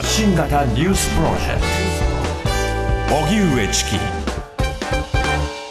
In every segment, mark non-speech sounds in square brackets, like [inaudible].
発信型ニュースプロジェクト。荻上チキ。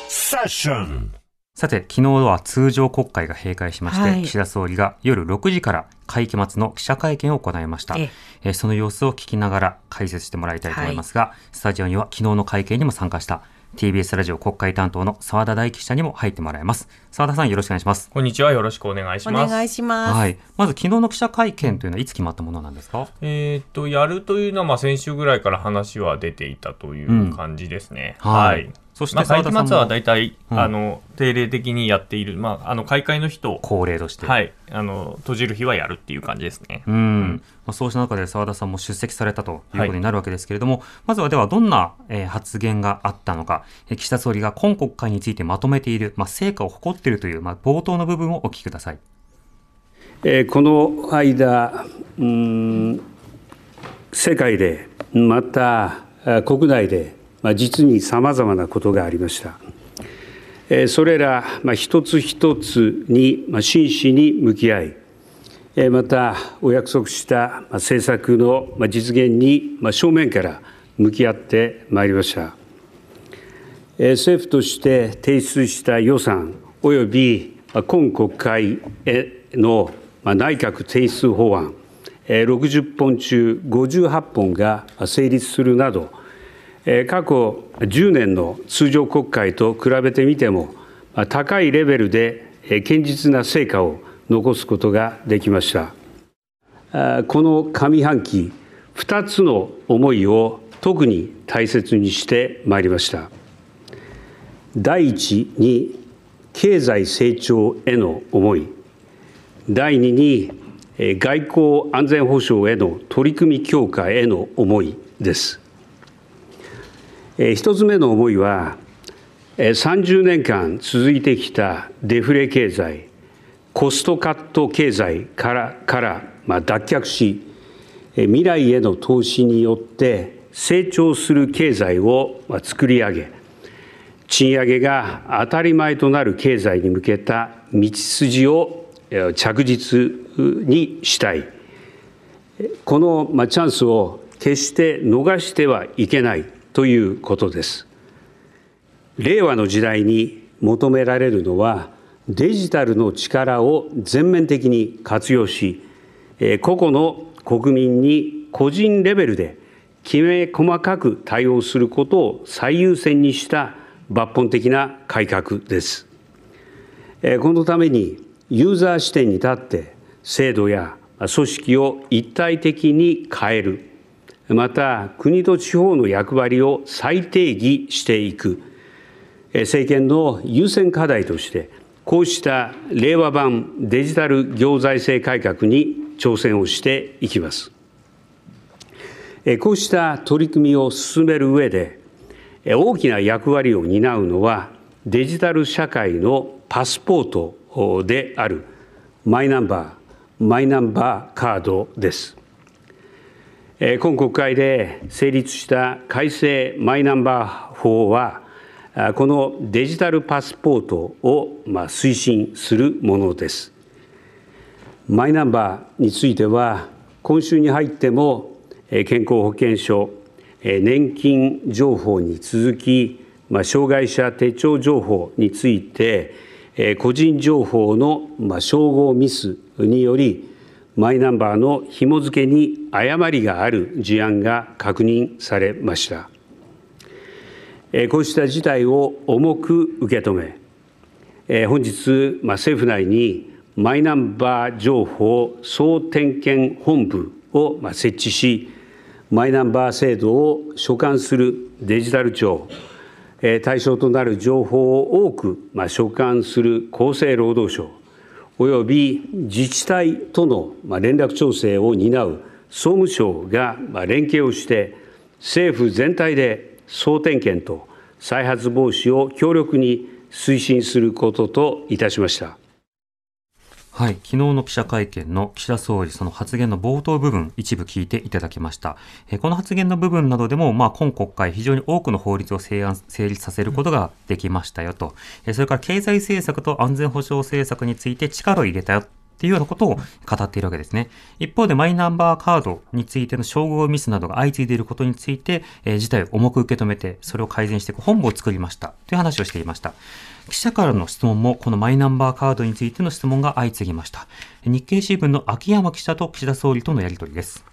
セッション。さて、昨日は通常国会が閉会しまして、はい。岸田総理が夜6時から会期末の記者会見を行いました。ええ。えーその様子を聞きながら解説してもらいたいと思いますが、スタジオには昨日の会見にも参加した TBS ラジオ国会担当の澤田大記者にも入ってもらいます。澤田さんよろしくお願いします。こんにちは。よろしくお願いしおます。願いします。はい。まず昨日の記者会見というのはいつ決まったものなんですか？えーっと、やるというのは、まあ、先週ぐらいから話は出ていたという感じですね。うんははいい。そして末は大体、うんあの、定例的にやっている、まあ、あの、開会の日と、恒例として。はい、あの、閉じる日はやるっていう感じですね。うんまあ、そうした中で澤田さんも出席されたということになるわけですけれども、まずはではどんな、えー発言があったのか、えー岸田総理が今国会についてまとめている、まあ、成果を誇っているという、まあ、冒頭の部分をお聞きください。えーこの間、うーん世界で、またあ国内で、まあ、実にさまざまなことがありました。それら、まあ、一つ一つに、まあ、真摯に向き合い、またお約束した政策の実現に、正面から向き合ってまいりました。政府として提出した予算および今国会への内閣提出法案60本中58本が成立するなど過去10年の通常国会と比べてみても高いレベルで堅実な成果を残すことができました。この上半期2つの思いを特に大切にしてまいりました。第一に経済成長への思い第二に外交安全保障への取り組み強化への思いです。えー一つ目の思いは30年間続いてきたデフレ経済コストカット経済からから、ま、脱却し未来への投資によって成長する経済を作り上げ賃上げが当たり前となる経済に向けた道筋を着実にしたい。このチャンスを決して逃してはいけない。ということです令和の時代に求められるのはデジタルの力を全面的に活用しえ個々の国民に個人レベルできめ細かく対応することを最優先にした抜本的な改革です。えこのためにユーザー視点に立って制度や組織を一体的に変えるまた国と地方の役割を再定義していく政権の優先課題としてこうした令和版デジタル行財政改革に挑戦をしていきます。こうした取り組みを進める上で大きな役割を担うのはデジタル社会のパスポートであるマイナンバーマイナンバーカードです。今国会で成立した改正マイナンバー法はこのデジタルパスポートを推進するものです。マイナンバーについては今週に入っても健康保険証年金情報に続き障害者手帳情報について個人情報のまあ照合ミスによりマイナンバーの紐付けに誤りがある事案が確認されました。こうした事態を重く受け止め、本日、政府内にマイナンバー情報総点検本部を設置し、マイナンバー制度を所管するデジタル庁、対象となる情報を多く所管する厚生労働省、及び自治体との連絡調整を担う総務省が連携をして、政府全体で総点検と再発防止を強力に推進することといたしました。はい、昨日の記者会見の岸田総理、その発言の冒頭部分、一部聞いていただきました。えこの発言の部分などでも、まあ、今国会、非常に多くの法律を成案成立させることができましたよと、えそれから経済政策と安全保障政策について力を入れたよっていうようなことを語っているわけですね。一方でマイナンバーカードについての照合ミスなどが相次いでいることについて、えー、事態を重く受け止めて、それを改善していく本部を作りましたという話をしていました。記者からの質問もこのマイナンバーカードについての質問が相次ぎました。日経新聞の秋山記者と岸田総理とのやり取りです。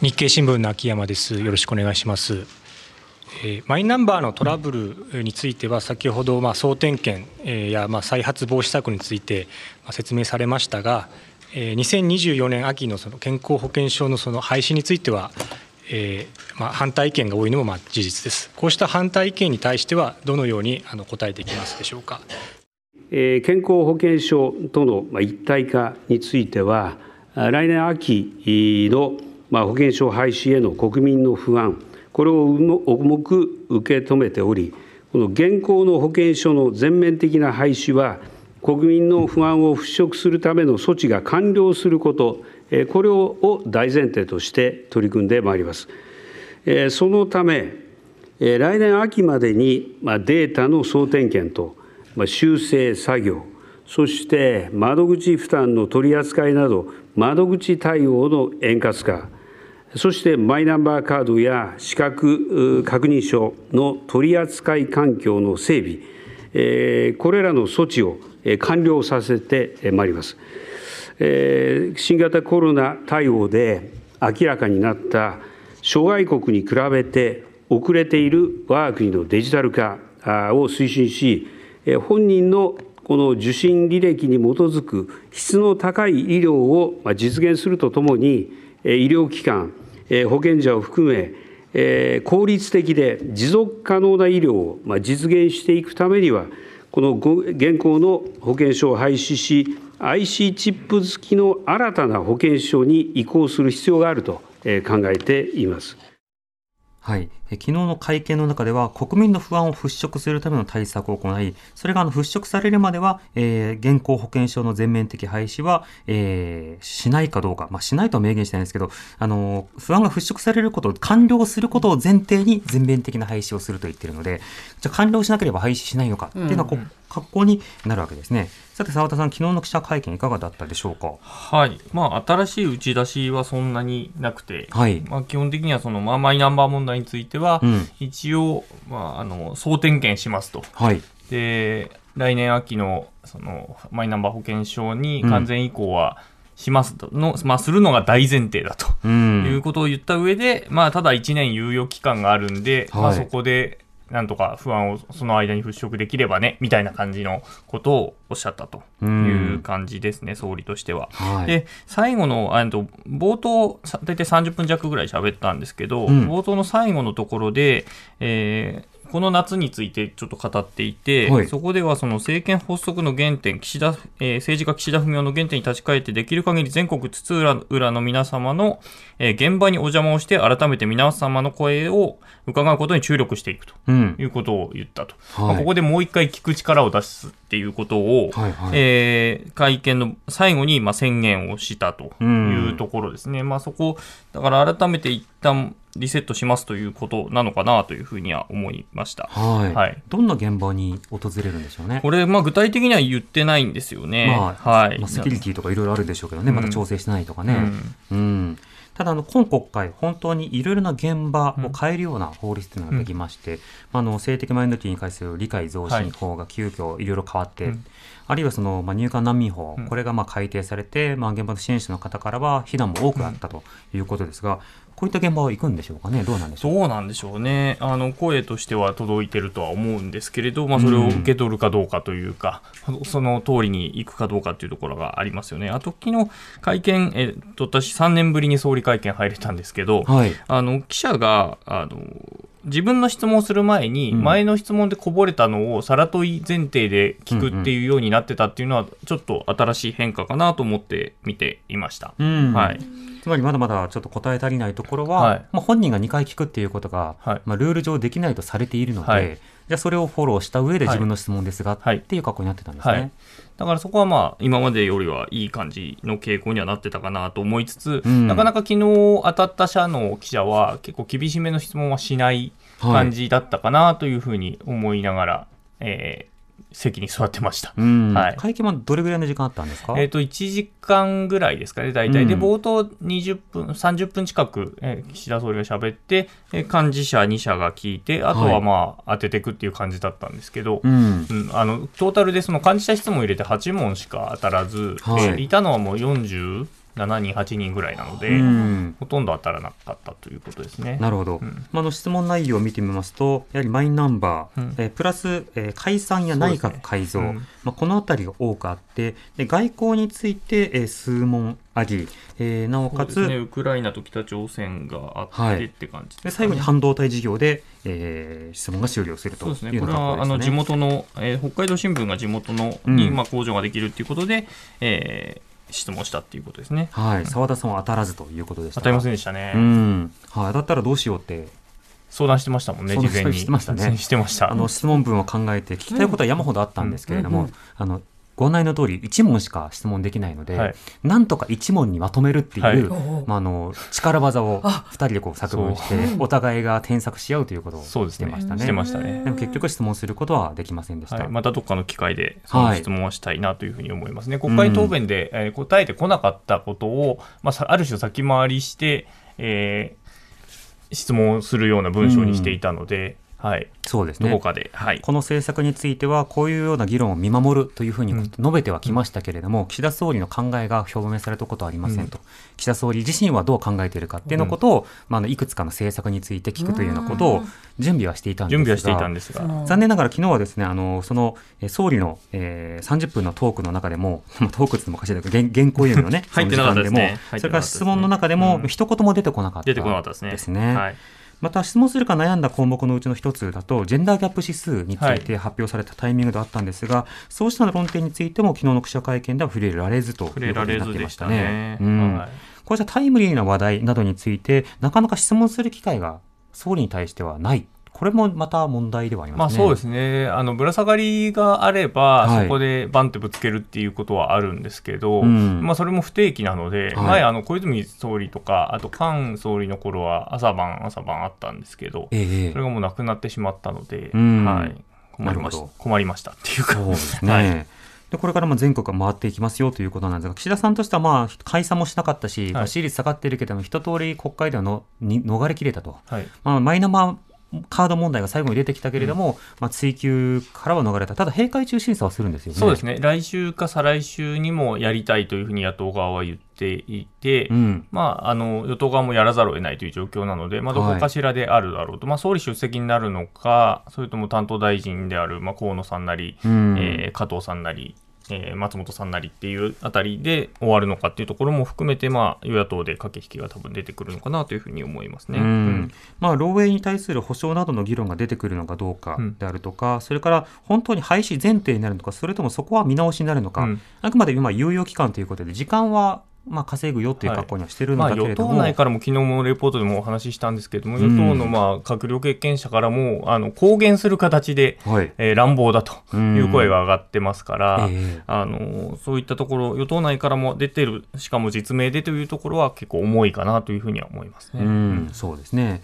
日経新聞の秋山です。よろしくお願いします。えー、マイナンバーのトラブルについては、先ほど、まあ、総点検や、まあ、再発防止策について説明されましたが、えー、2024年秋のその健康保険証のその廃止については、えーまあ、反対意見が多いのもまあ事実です。こうした反対意見に対しては、どのようにあの答えていきますでしょうか。えー、健康保険証との一体化については、来年秋の保険証廃止への国民の不安、これを重く受け止めており、この現行の保険証の全面的な廃止は、国民の不安を払拭するための措置が完了すること、これを大前提として取り組んでまいります。そのため、来年秋までにデータの総点検と修正作業、そして窓口負担の取り扱いなど、窓口対応の円滑化、そしてマイナンバーカードや資格確認書の取り扱い環境の整備、これらの措置を完了させてまいります。新型コロナ対応で明らかになった諸外国に比べて遅れている我が国のデジタル化を推進し、本人のこの受診履歴に基づく質の高い医療を実現するとともに、医療機関、保険者を含め、効率的で持続可能な医療を実現していくためには、この現行の保険証を廃止し、IC チップ付きの新たな保険証に移行する必要があると考えています。はい、昨日の会見の中では国民の不安を払拭するための対策を行い、それがあの払拭されるまでは、えー、現行保険証の全面的廃止は、えー、しないかどうか、まあ、しないとは明言してないんですけど、あの不安が払拭されることを完了することを前提に全面的な廃止をすると言っているので、じゃあ完了しなければ廃止しないのかっていうのは、うんうん格好になるわけですね。さて澤田さん、昨日の記者会見いかがだったでしょうか？はい、まあ新しい打ち出しはそんなになくて、はい、まあ基本的にはそのまあマイナンバー問題については、うん、一応まああの総点検しますと。はい。で来年秋のそのマイナンバー保険証に完全移行は、しますの、まあ、するのが大前提だと、うん、いうことを言った上で、まあ、ただ1年猶予期間があるんで、はい、まあ、そこでなんとか不安をその間に払拭できればね、みたいな感じのことをおっしゃったという感じですね、総理としては。はい、で、最後の、あと冒頭、大体30分弱ぐらい喋ったんですけど、うん、冒頭の最後のところで、えー、この夏についてちょっと語っていて、はい、そこではその政権発足の原点、岸田、えー、政治家岸田文雄の原点に立ち返って、できる限り全国津々浦の皆様の、えー、現場にお邪魔をして、改めて皆様の声を伺うことに注力していくということを言ったと。うんはい、まあ、ここでもう一回聞く力を出すっていうことを、はいはい、えー、会見の最後にまあ宣言をしたというところですね。うん、まあそこ、だから改めて一旦リセットしますということなのかなというふうには思いました。はい。はい、どんな現場に訪れるんでしょうね。これ、まあ、具体的には言ってないんですよね。まあ、はい。まあ、セキュリティとかいろいろあるでしょうけどね、まだ調整してないとかね。うん。うんただあの、今国会、本当にいろいろな現場を変えるような法律というのができまして、うん、あの性的マイノリティに関する理解増進法が急遽いろいろ変わって、はい、あるいはその、まあ、入管難民法、これがまあ改定されて、まあ、現場の支援者の方からは非難も多くあったということですが、こういった現場は行くんでしょうかね、どうなんでしょう？そうなんでしょうね、あの声としては届いてるとは思うんですけれど、まあ、それを受け取るかどうかというか、うん、その通りに行くかどうかというところがありますよね。あと、昨日会見、えっと、私、3年ぶりに総理会見入れたんですけど、はい、あの記者があの自分の質問する前に、前の質問でこぼれたのをさら問い前提で聞くっていうようになってたっていうのは、ちょっと新しい変化かなと思って見ていました。うん、はいつまりまだまだちょっと答え足りないところは、はい、まあ、本人が2回聞くっていうことが、はい、まあ、ルール上できないとされているので、はい、じゃあそれをフォローした上で自分の質問ですが、っていう格好になってたんですね。だからそこはまあ今までよりはいい感じの傾向にはなってたかなと思いつつ、うん、なかなか昨日当たった社の記者は結構厳しめの質問はしない感じだったかなというふうに思いながら、えー席に座ってました。うん。はい。会見はどれぐらいの時間あったんですか？えっ、と、1時間ぐらいですかね、大体。で、うん。冒頭20分、30分近く、えー岸田総理が喋って、えー幹事社2社が聞いて、あとははい。まあ、当てていくっていう感じだったんですけど、うん。うん、あのトータルでその幹事社質問を入れて8問しか当たらず、はい。えーいたのはもう47人、8人ぐらいなので、うん。ほとんど当たらなかったということですね。なるほど、ん。まあ、あの質問内容を見てみますと、やはりマイナンバー、うん。えープラス、えー解散や内閣改造、そうですね。まあ、このあたりが多くあって、で外交について、えー数問あり、えーなおかつ、ね、ウクライナと北朝鮮があって、はいって感じでですかね。最後に半導体事業で、えー質問が終了するというそうですね、これ。はあの地元の、えー北海道新聞が地元のに、うん。まあ、工場ができるっていうことで、えー質問したっていうことですね。はい、澤田さんは当たらずということでした当たりませんんでしたね。うん、はい、当たったらどうしようって、相談してましたもんね、事前に。してましたね [laughs] してました。あの質問文を考えて聞きたいことは山ほどあったんですけれども、うんうんあのご案内の通り1問しか質問できないので、はいなんとか1問にまとめるっていう、はいまあ、あの力技をあ2人でこう作文してお互いが添削し合うということをしそうですね。てましたね。してましたね。でも結局質問することはできませんでした。はい、またどっかの機会でそのはい質問をしたいなというふうに思いますね。国会答弁で、えー答えてこなかったことを、まあさ、ある種先回りして、えー質問をするような文章にしていたので、はい、そうですね。どこかで、はい、この政策についてはこういうような議論を見守るというふうにうん述べてはきましたけれども、岸田総理の考えが表明されたことはありませんと、岸田総理自身はどう考えているかっていうのことを、まああの、いくつかの政策について聞くというようなことを準備はしていたんですが準備はしていたんですが、残念ながら昨日はですね、あの、その、えー総理の、えー、30分のトークの中でも、[laughs] まあトークってもおかしいだけど、原原稿読みのね、[laughs] 入ってなかったですね。その時間でもそれから質問の中でも、うん一言も出てこなかった出てこなかったですね。ですね。はい、また質問するか悩んだ項目のうちの一つだと、ジェンダーギャップ指数について発表されたタイミングであったんですが、そうした論点についても、昨日の記者会見では触れられずということになっていましたたね。こうしたタイムリーな話題などについて、なかなか質問する機会が総理に対してはない。これもまた問題ではありまますね。あそうですね。あの、ぶら下がりがあれば、はいそこでバンってぶつけるっていうことはあるんですけど、うんまあそれも不定期なので、はい前、あの、小泉総理とか、あと菅総理の頃は朝晩、朝晩あったんですけど、ええそれがもうなくなってしまったので、うんはい。困りました。困りましたっていうか。そうですね。はいでこれからも全国が回っていきますよということなんですが、岸田さんとしては、まあ、解散もしなかったし、まあ支持率下がっているけれども、一通り国会ではのに逃れきれたと。はい。まあ、マイナンバーカード問題が最後に出てきたけれども、まあ、追及からは逃れた。ただ、閉会中審査はするんですよね。そうですね。来週か再来週にもやりたいというふうに野党側は言っていて、うん。まあ、あの与党側もやらざるを得ないという状況なので、まあ、どこかしらであるだろうと、まあ、総理出席になるのか、それとも担当大臣である、まあ、河野さんなり、うんえー加藤さんなり、えー松本さんなりっていうあたりで終わるのかっていうところも含めて、まあ、与野党で駆け引きが多分出てくるのかなというふうに思いますね。うん。うん。まあ、漏洩に対する補償などの議論が出てくるのかどうかうん。であるとか、それから本当に廃止前提になるのか、それともそこは見直しになるのか、うん。あくまで今、猶予期間ということで、時間はまあ稼ぐよという格好にはしてるんまあ、与だけれども、党内からも昨日もレポートでもお話ししたんですけれども、うん。与党のまあ閣僚経験者からもあの公言する形で、はい。えー乱暴だという声が上がってますから、ええ。あのそういったところ、与党内からも出てる、しかも実名でというところは結構重いかなというふうには思いますね。うん、そうですね。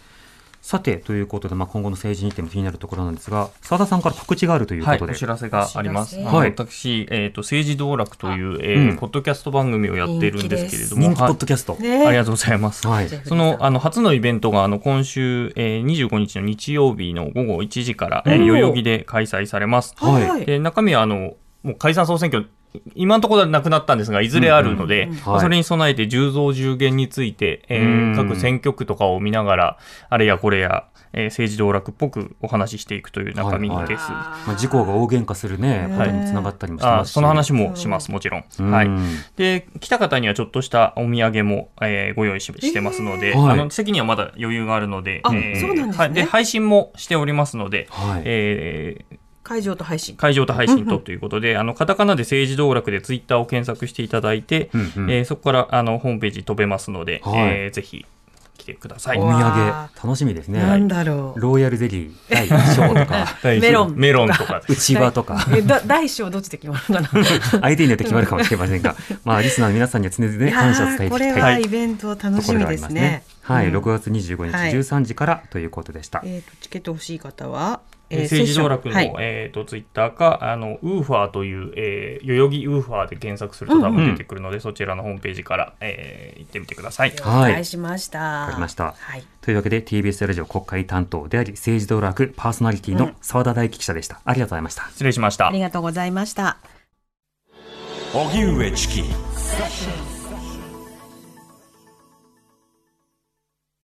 さて、ということで、まあ、今後の政治日程も気になるところなんですが、澤田さんから告知があるというこはい、とで。お知らせがあります。はい私、えっ、と、政治道楽という、えうんーポッドキャスト番組をやっているんですけれども、人気ポはいッドキャスト。ねありがとうございます。はい。そのあの初のイベントがあの今週、えー、25日の日曜日の午後1時から、えー代々木で開催されます。はいはい。で中身はあのもう解散総選挙今のところはなくなったんですが、いずれあるので、それに備えて10増10減について、えーうん各選挙区とかを見ながら、あれやこれや、えー政治道楽っぽくお話ししていくという中身はいです。あまあ、事故が大喧嘩するね、はいことにつながったりもしあますし。その話もします、もちろん。うんはい。で、来た方にはちょっとしたお土産も、えーご用意ししてますので、あの席にはまだ余裕があるので、あえーそうなんですねはいで配信もしておりますので、はい。えー会場と配信。会場と配信とということで、あのカタカナで政治道楽でツイッターを検索していただいて、うんうんえーそこからあのホームページ飛べますので、はいえーぜひ来てください。お土産わ、楽しみですね。なんだろう。ローヤルゼリー第1章とか、[laughs] メロンメロンとか。[laughs] 内輪とか、えだ大小どっちで決まるかな。[laughs] 相手によって決まるかもしれませんが、まあ、リスナーの皆さんには常々ね、感謝を伝えていきこれたいはイベント楽しみですね。はい、うん6月25日はい13時からということでした。えっとチケット欲しい方はえー政治道楽の、はいえー、とツイッターかあのウーファーという、えー、代々木ウーファーで検索すると多分出てくるので、そちらのホームページから、えー行ってみてください。了解しました。わわかりましたはい。というわけで TBS ラジオ国会担当であり政治道楽パーソナリティの澤田大樹記者でした。ありがとうございました。失礼しましたあり。がとうございました。荻上チキ